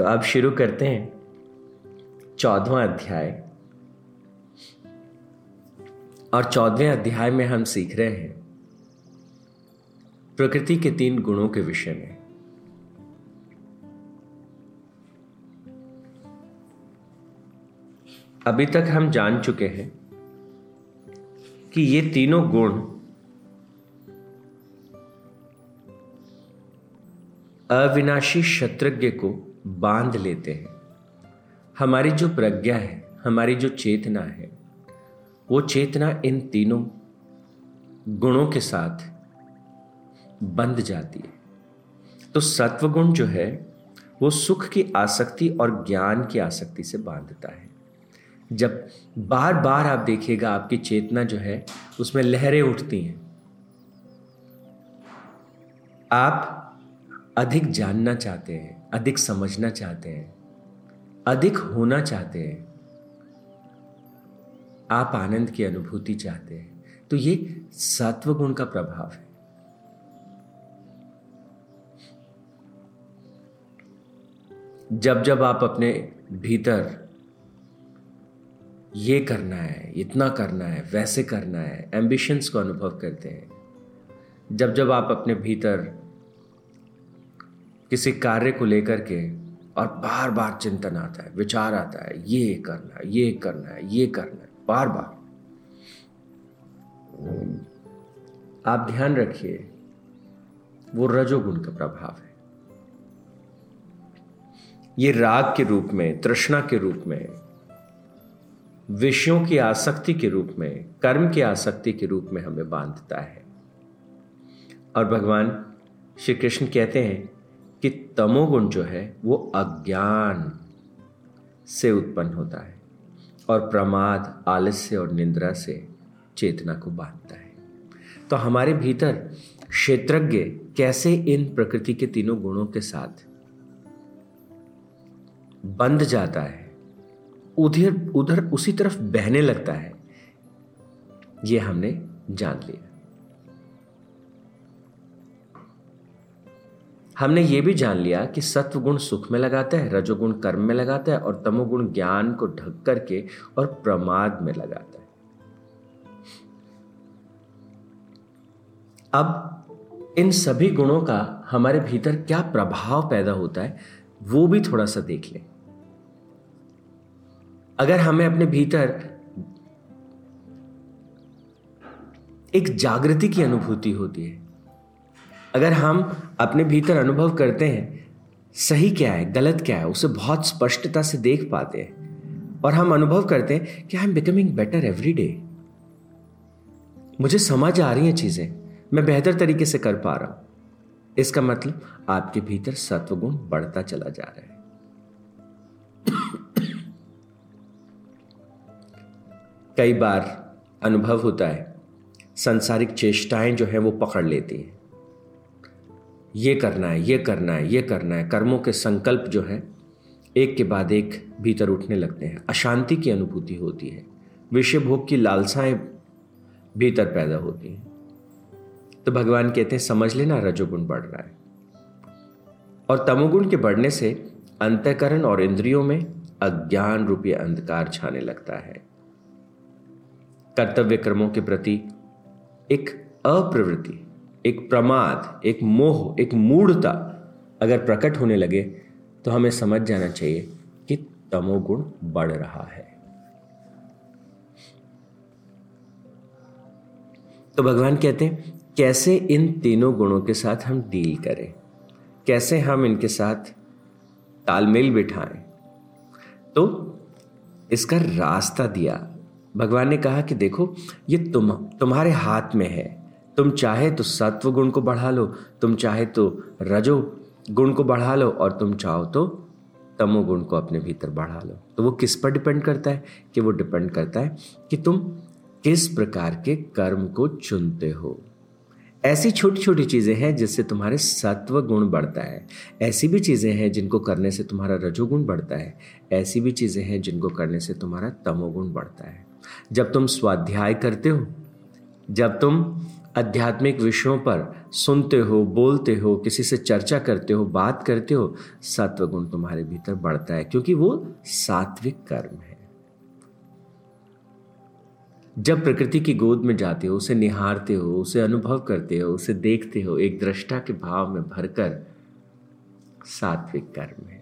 तो अब शुरू करते हैं चौदवा अध्याय। और चौदहवें अध्याय में हम सीख रहे हैं, प्रकृति के तीन गुणों के विषय में। अभी तक हम जान चुके हैं कि ये तीनों गुण अविनाशी शत्रज्ञ को बाँध लेते हैं। हमारी जो प्रज्ञा है, हमारी जो चेतना है, वो चेतना इन तीनों गुणों के साथ बंध जाती है। तो सत्वगुण जो है, वो सुख की आसक्ति और ज्ञान की आसक्ति से बांधता है। जब बार बार आप देखिएगा, आपकी चेतना जो है, उसमें लहरें उठती हैं। आप अधिक जानना चाहते हैं। अधिक समझना चाहते हैं, अधिक होना चाहते हैं, आप आनंद की अनुभूति चाहते हैं तो ये सत्व गुण का प्रभाव है। जब जब आप अपने भीतर ये करना है, इतना करना है, वैसे करना है एम्बिशंस को अनुभव करते हैं, जब जब आप अपने भीतर किसी कार्य को लेकर के और बार बार चिंतन आता है, विचार आता है, ये करना है, ये करना है, ये करना है बार बार आप ध्यान रखिए, वो रजोगुण का प्रभाव है। ये राग के रूप में, तृष्णा के रूप में, विषयों की आसक्ति के रूप में, कर्म की आसक्ति के रूप में हमें बांधता है। और भगवान श्री कृष्ण कहते हैं कि तमोगुण जो है, वो अज्ञान से उत्पन्न होता है और प्रमाद, आलस्य और निंद्रा से चेतना को बांधता है। तो हमारे भीतर क्षेत्रज्ञ कैसे इन प्रकृति के तीनों गुणों के साथ बंध जाता है, उधर उधर उसी तरफ़ बहने लगता है, ये हमने जान लिया। हमने ये भी जान लिया कि सत्व गुण सुख में लगाता है, रजोगुण कर्म में लगाता है और तमोगुण ज्ञान को ढक करके और प्रमाद में लगाता है। अब इन सभी गुणों का हमारे भीतर क्या प्रभाव पैदा होता है, वो भी थोड़ा सा देख लें। अगर हमें अपने भीतर एक जागृति की अनुभूति होती है अगर हम अपने भीतर अनुभव करते हैं, सही क्या है, गलत क्या है, उसे बहुत स्पष्टता से देख पाते हैं, और हम अनुभव करते हैं कि I am becoming better every day मुझे समझ आ रही हैं चीज़ें, मैं बेहतर तरीके से कर पा रहा हूँ। इसका मतलब आपके भीतर सत्वगुण बढ़ता चला जा रहा है। कई बार अनुभव होता है, संसारिक चेष्टाएँ जो है वो पकड़ लेती हैं। ये करना है, ये करना है, ये करना है। कर्मों के संकल्प जो है, एक के बाद एक भीतर उठने लगते हैं। अशांति की अनुभूति होती है। विषय भोग की लालसाएँ भीतर पैदा होती हैं। तो भगवान कहते हैं, समझ लेना, रजोगुण बढ़ रहा है। और तमोगुण के बढ़ने से अंतकरण और इंद्रियों में अज्ञान रूपी अंधकार छाने लगता है। कर्तव्य कर्मों के प्रति एक अप्रवृत्ति एक प्रमाद, एक मोह, एक मूढ़ता अगर प्रकट होने लगे तो हमें समझ जाना चाहिए कि तमोगुण बढ़ रहा है। तो भगवान कहते हैं, कैसे इन तीनों गुणों के साथ हम डील करें? कैसे हम इनके साथ तालमेल बिठाएँ? तो इसका रास्ता दिया। भगवान ने कहा कि देखो, ये तुम, तुम्हारे हाथ में है। तुम चाहे तो सत्व गुण को बढ़ा लो, तुम चाहे तो रजो गुण को बढ़ा लो और तुम चाहो तो तमो गुण को अपने भीतर बढ़ा लो। तो वो किस पर डिपेंड करता है? कि वो डिपेंड करता है कि तुम किस प्रकार के कर्म को चुनते हो। ऐसी छोटी छोटी चीज़ें हैं जिससे तुम्हारे सत्व गुण बढ़ता है। ऐसी भी चीज़ें हैं जिनको करने से तुम्हारा रजोगुण बढ़ता है। ऐसी भी चीज़ें हैं जिनको करने से तुम्हारा तमोगुण बढ़ता है। जब तुम स्वाध्याय करते हो, जब तुम आध्यात्मिक विषयों पर सुनते हो, बोलते हो, किसी से चर्चा करते हो, बात करते हो सत्व गुण तुम्हारे भीतर बढ़ता है, क्योंकि वो सात्विक कर्म है। जब प्रकृति की गोद में जाते हो, उसे निहारते हो, उसे अनुभव करते हो, उसे देखते हो, एक दृष्टा के भाव में भरकर सात्विक कर्म है।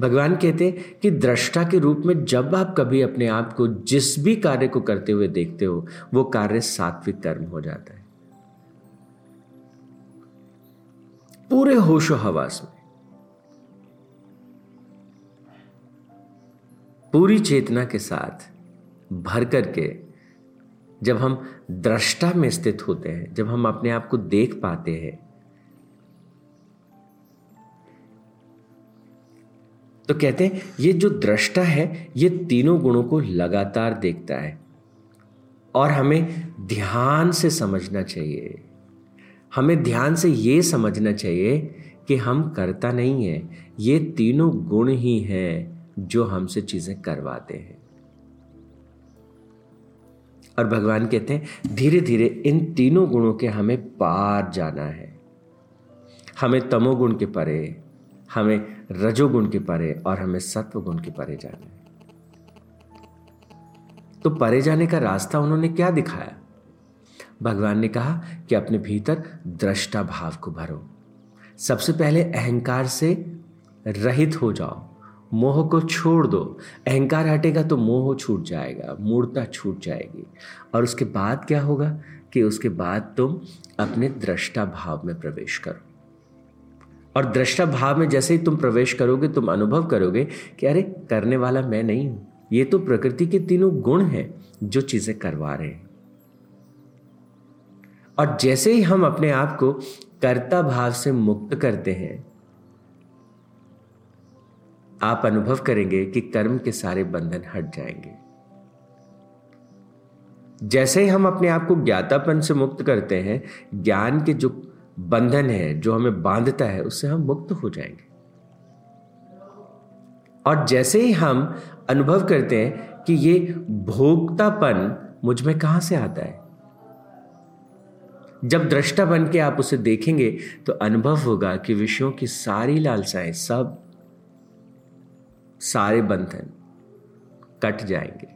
भगवान कहते कि दृष्टा के रूप में जब आप कभी अपने आप को जिस भी कार्य को करते हुए देखते हो, वो कार्य सात्विक कर्म हो जाता है। पूरे होशो हवास में। पूरी चेतना के साथ भर करके जब हम दृष्टा में स्थित होते हैं, जब हम अपने आप को देख पाते हैं तो कहते हैं, ये जो दृष्टा है, ये तीनों गुणों को लगातार देखता है। और हमें ध्यान से समझना चाहिए। हमें ध्यान से ये समझना चाहिए कि हम करता नहीं है। ये तीनों गुण ही हैं जो हमसे चीज़ें करवाते हैं। और भगवान कहते हैं धीरे धीरे इन तीनों गुणों के हमें पार जाना है। हमें तमोगुण के परे, हमें रजोगुण के परे और हमें सत्व गुण के परे जाना है। तो परे जाने का रास्ता उन्होंने क्या दिखाया? भगवान ने कहा कि अपने भीतर दृष्टा भाव को भरो। सबसे पहले अहंकार से रहित हो जाओ। मोह को छोड़ दो। अहंकार हटेगा तो मोह छूट जाएगा, मूर्ता छूट जाएगी। और उसके बाद क्या होगा कि उसके बाद तुम अपने दृष्टा भाव में प्रवेश करो। और दृष्टा भाव में जैसे ही तुम प्रवेश करोगे, तुम अनुभव करोगे कि अरे, करने वाला मैं नहीं हूँ। ये तो प्रकृति के तीनों गुण हैं जो चीज़ें करवा रहे हैं। और जैसे ही हम अपने आप को कर्ता भाव से मुक्त करते हैं, आप अनुभव करेंगे कि कर्म के सारे बंधन हट जाएँगे। जैसे ही हम अपने आप को ज्ञातापन से मुक्त करते हैं, ज्ञान के जो बंधन है, जो हमें बांधता है, उससे हम मुक्त हो जाएँगे। और जैसे ही हम अनुभव करते हैं कि ये भोक्तापन मुझमें कहाँ से आता है, जब दृष्टा बन के आप उसे देखेंगे तो अनुभव होगा कि विषयों की सारी लालसाएँ सब सारे बंधन कट जाएँगे।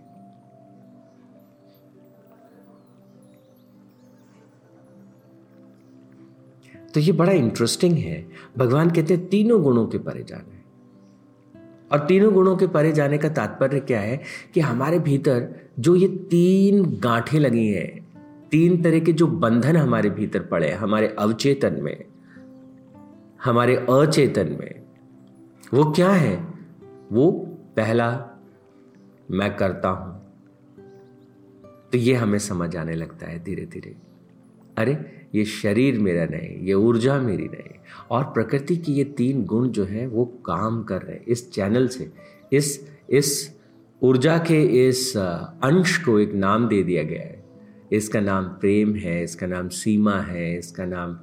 तो ये बड़ा इंटरेस्टिंग है। भगवान कहते हैं, तीनों गुणों के परे जाना है। और तीनों गुणों के परे जाने का तात्पर्य क्या है कि हमारे भीतर जो ये तीन गांठें लगी हैं, तीन तरह के जो बंधन हमारे भीतर पड़े हैं, हमारे अवचेतन में, हमारे अचेतन में, वो क्या है? वो पहला, मैं करता हूँ। तो ये हमें समझ आने लगता है धीरे धीरे अरे ये शरीर मेरा नहीं, ये ऊर्जा मेरी नहीं। और प्रकृति की ये तीन गुण जो हैं, वो काम कर रहे हैं। इस चैनल से, इस इस ऊर्जा के इस अंश को एक नाम दे दिया गया है। इसका नाम प्रेम है, इसका नाम सीमा है, इसका नाम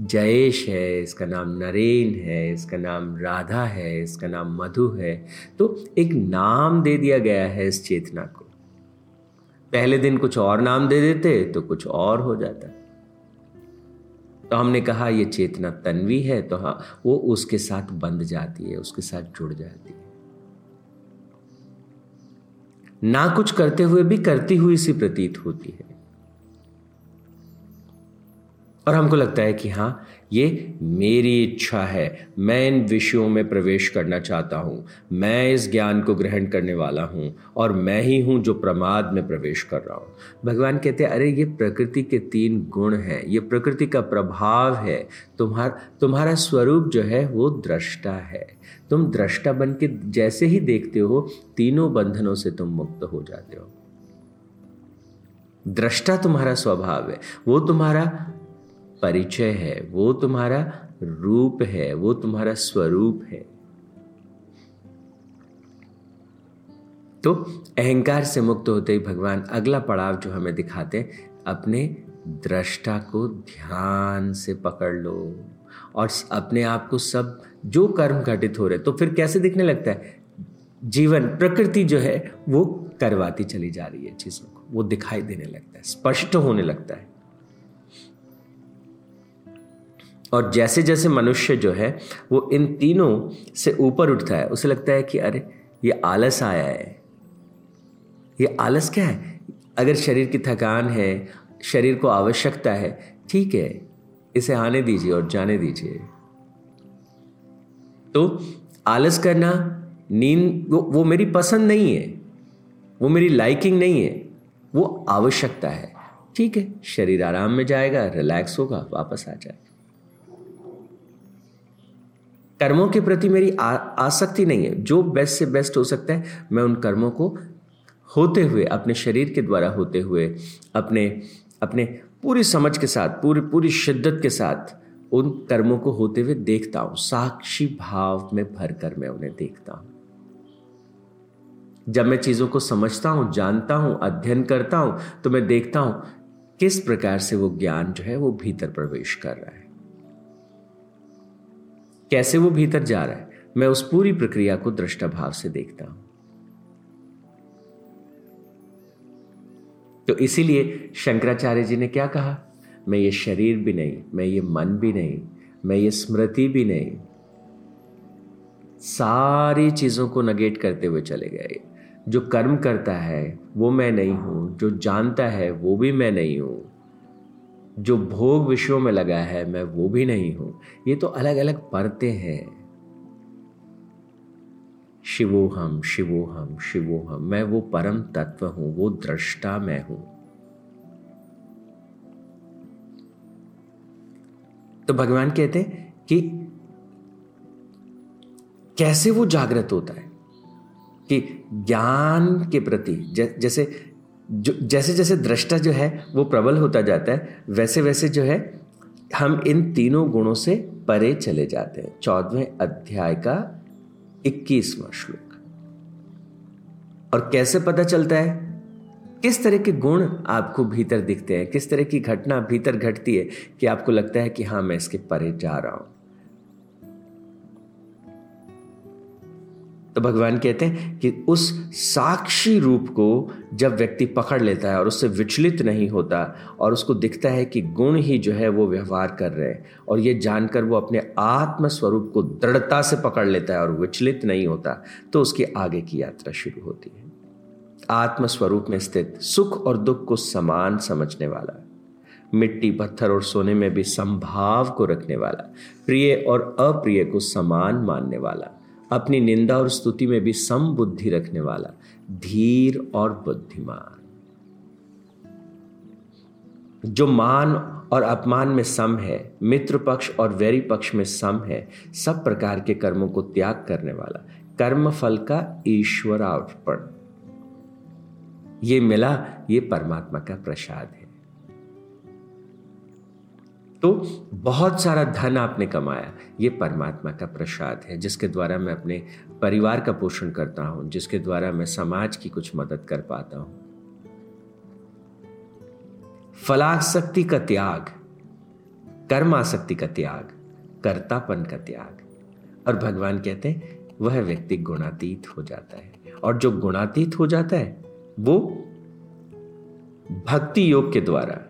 जयेश है, इसका नाम नरेन है, इसका नाम राधा है, इसका नाम मधु है। तो एक नाम दे दिया गया है इस चेतना को। पहले दिन कुछ और नाम दे देते तो कुछ और हो जाता। तो हमने कहा, ये चेतना तन्वी है। तो हाँ वो उसके साथ बंध जाती है, उसके साथ जुड़ जाती है। ना कुछ करते हुए भी करती हुई सी प्रतीत होती है। और हमको लगता है कि हाँ ये मेरी इच्छा है। मैं इन विषयों में प्रवेश करना चाहता हूँ। मैं इस ज्ञान को ग्रहण करने वाला हूँ और मैं ही हूँ जो प्रमाद में प्रवेश कर रहा हूँ। भगवान कहते हैं, अरे, ये प्रकृति के तीन गुण हैं। ये प्रकृति का प्रभाव है। तुम्हारा तुम्हारा स्वरूप जो है, वो दृष्टा है। तुम दृष्टा बन के जैसे ही देखते हो, तीनों बंधनों से तुम मुक्त हो जाते हो। दृष्टा तुम्हारा स्वभाव है। वो तुम्हारा परिचय है, वो तुम्हारा रूप है, वो तुम्हारा स्वरूप है। तो अहंकार से मुक्त होते ही भगवान अगला पड़ाव जो हमें दिखाते अपने दृष्टा को ध्यान से पकड़ लो और अपने आप को सब, जो कर्म घटित हो रहे तो फिर कैसे दिखने लगता है? जीवन, प्रकृति जो है, वो करवाती चली जा रही है चीज़ों को, वो दिखाई देने लगता है, स्पष्ट होने लगता है। और जैसे जैसे मनुष्य जो है, वो इन तीनों से ऊपर उठता है, उसे लगता है कि अरे, ये आलस आया है। ये आलस क्या है? अगर शरीर की थकान है, शरीर को आवश्यकता है, ठीक है, इसे आने दीजिए और जाने दीजिए। तो आलस करना, नींद, वो वो मेरी पसंद नहीं है, वो मेरी लाइकिंग नहीं है, वो आवश्यकता है, ठीक है, शरीर आराम में जाएगा रिलैक्स होगा, वापस आ जाएगा। कर्मों के प्रति मेरी आसक्ति नहीं है। जो बेस्ट से बेस्ट हो सकता है, मैं उन कर्मों को होते हुए, अपने शरीर के द्वारा होते हुए, अपने अपने पूरी समझ के साथ, पूरी पूरी शिद्दत के साथ उन कर्मों को होते हुए देखता हूँ। साक्षी भाव में भरकर मैं उन्हें देखता हूँ। जब मैं चीज़ों को समझता हूँ, जानता हूँ, अध्ययन करता हूँ तो मैं देखता हूँ, किस प्रकार से वो ज्ञान जो है, वो भीतर प्रवेश कर रहा है। कैसे वो भीतर जा रहा है, मैं उस पूरी प्रक्रिया को दृष्टा भाव से देखता हूँ। तो इसीलिए शंकराचार्य जी ने क्या कहा? मैं ये शरीर भी नहीं, मैं ये मन भी नहीं, मैं ये स्मृति भी नहीं। सारी चीज़ों को नगेट करते हुए चले गए। जो कर्म करता है, वो मैं नहीं हूँ, जो जानता है, वो भी मैं नहीं हूँ। जो भोग विषयों में लगा है, मैं वो भी नहीं हूँ। ये तो अलग अलग परतें हैं। शिवो हम शिवो हम शिवो हम मैं वो परम तत्व हूँ, वो दृष्टा मैं हूँ। तो भगवान कहते हैं कि कैसे वो जागृत होता है? कि ज्ञान के प्रति जैसे जो, जैसे जैसे दृष्टा जो है वो प्रबल होता जाता है, वैसे वैसे जो है हम इन तीनों गुणों से परे चले जाते हैं। चौदवें अध्याय का इक्कीसवां श्लोक। और कैसे पता चलता है? किस तरह के गुण आपको भीतर दिखते हैं? किस तरह की घटना भीतर घटती है कि आपको लगता है कि हाँ मैं इसके परे जा रहा हूँ? तो भगवान कहते हैं कि उस साक्षी रूप को जब व्यक्ति पकड़ लेता है और उससे विचलित नहीं होता और उसको दिखता है कि गुण ही जो है वो व्यवहार कर रहे हैं और ये जानकर वो अपने आत्म स्वरूप को दृढ़ता से पकड़ लेता है और विचलित नहीं होता तो उसकी आगे की यात्रा शुरू होती है। आत्म स्वरूप में स्थित सुख और दुख को समान समझने वाला, मिट्टी, पत्थर और सोने में भी संभाव को रखने वाला, प्रिय और अप्रिय को समान मानने वाला अपनी निंदा और स्तुति में भी सम बुद्धि रखने वाला, धीर और बुद्धिमान। जो मान और अपमान में सम है, मित्र पक्ष और वैरी पक्ष में सम है, सब प्रकार के कर्मों को त्याग करने वाला कर्म फल का ईश्वर अर्पण ये मिला, ये परमात्मा का प्रसाद है। तो बहुत सारा धन आपने कमाया। ये परमात्मा का प्रसाद है, जिसके द्वारा मैं अपने परिवार का पोषण करता हूँ, जिसके द्वारा मैं समाज की कुछ मदद कर पाता हूँ। फलाशक्ति का त्याग कर्माशक्ति का त्याग, कर्तापन का त्याग। और भगवान कहते हैं, वह व्यक्ति गुणातीत हो जाता है। और जो गुणातीत हो जाता है, वो भक्ति योग के द्वारा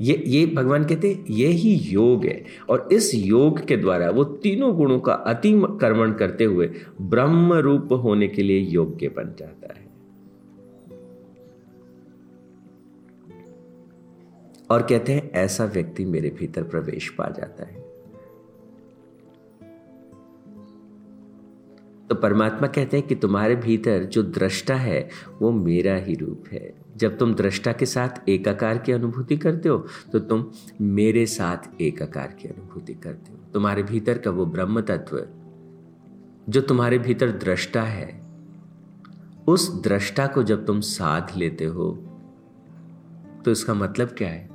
ये ये भगवान कहते हैं, ये ही योग है। और इस योग के द्वारा वो तीनों गुणों का अति कर्मण करते हुए ब्रह्म रूप होने के लिए योग्य बन जाता है। और कहते हैं, ऐसा व्यक्ति मेरे भीतर प्रवेश पा जाता है। तो परमात्मा कहते हैं कि तुम्हारे भीतर जो दृष्टा है, वो मेरा ही रूप है। जब तुम दृष्टा के साथ एकाकार की अनुभूति करते हो तो तुम मेरे साथ एकाकार की अनुभूति करते हो। तुम्हारे भीतर का वो ब्रह्म तत्व जो तुम्हारे भीतर दृष्टा है, उस दृष्टा को जब तुम साथ लेते हो तो इसका मतलब क्या है?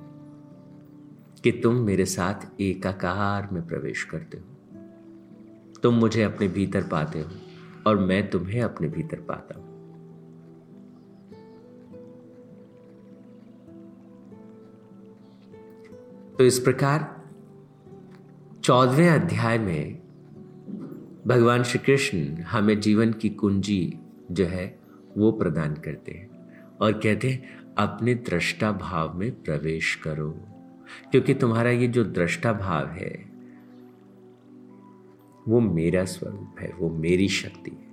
कि तुम मेरे साथ एकाकार में प्रवेश करते हो। तुम मुझे अपने भीतर पाते हो। और मैं तुम्हें अपने भीतर पाता हूँ। तो इस प्रकार चौदहवें अध्याय में भगवान श्री कृष्ण हमें जीवन की कुंजी जो है वो प्रदान करते हैं और कहते हैं, अपने दृष्टा भाव में प्रवेश करो, क्योंकि तुम्हारा ये जो दृष्टा भाव है वो मेरा स्वरूप है, वो मेरी शक्ति है।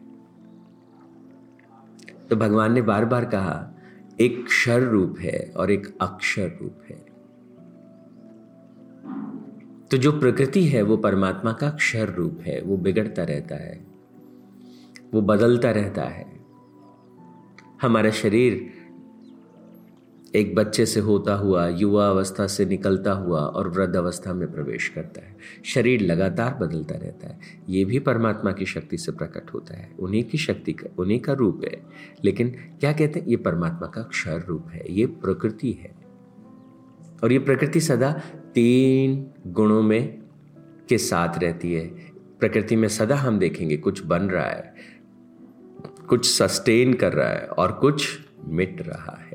तो भगवान ने बार बार कहा, एक क्षर रूप है और एक अक्षर रूप है। तो जो प्रकृति है, वो परमात्मा का क्षर रूप है, वो बिगड़ता रहता है, वो बदलता रहता है। हमारा शरीर एक बच्चे से होता हुआ, युवा अवस्था से निकलता हुआ और वृद्ध अवस्था में प्रवेश करता है। शरीर लगातार बदलता रहता है। ये भी परमात्मा की शक्ति से प्रकट होता है। उन्हीं की शक्ति का, उन्हीं का रूप है। लेकिन क्या कहते हैं, ये परमात्मा का क्षर रूप है। ये प्रकृति है। और ये प्रकृति सदा तीन गुणों में के साथ रहती है। प्रकृति में सदा हम देखेंगे, कुछ बन रहा है, कुछ सस्टेन कर रहा है और कुछ मिट रहा है।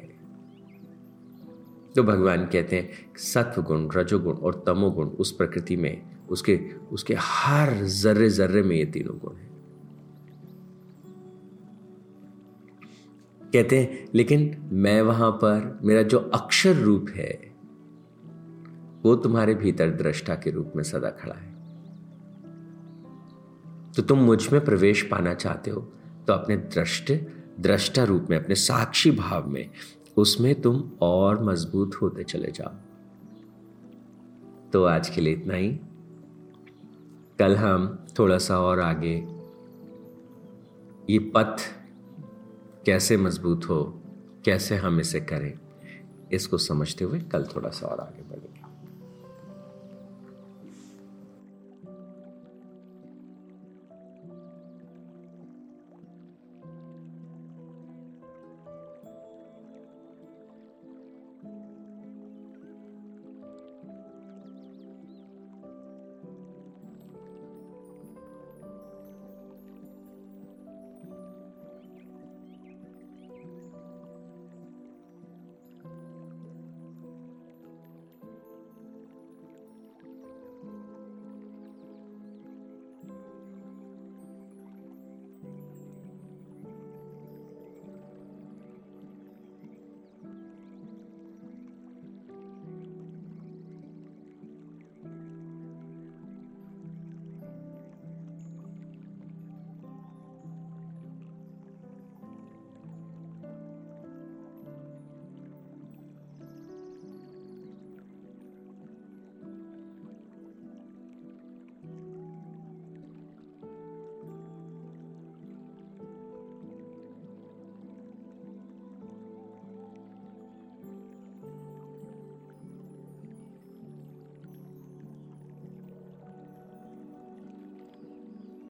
तो भगवान कहते हैं सत्व गुण रजोगुण और तमोगुण उस प्रकृति में, उसके उसके हर जर्रे जर्रे में ये तीनों गुण हैं। कहते हैं, लेकिन मैं वहाँ पर, मेरा जो अक्षर रूप है, वो तुम्हारे भीतर दृष्टा के रूप में सदा खड़ा है। तो तुम मुझमें प्रवेश पाना चाहते हो तो अपने दृष्ट, दृष्टा रूप में, अपने साक्षी भाव में उसमें तुम और मज़बूत होते चले जाओ। तो आज के लिए इतना ही। कल हम थोड़ा सा और आगे। ये पथ कैसे मज़बूत हो, कैसे हम इसे करें, इसको समझते हुए कल थोड़ा सा और आगे।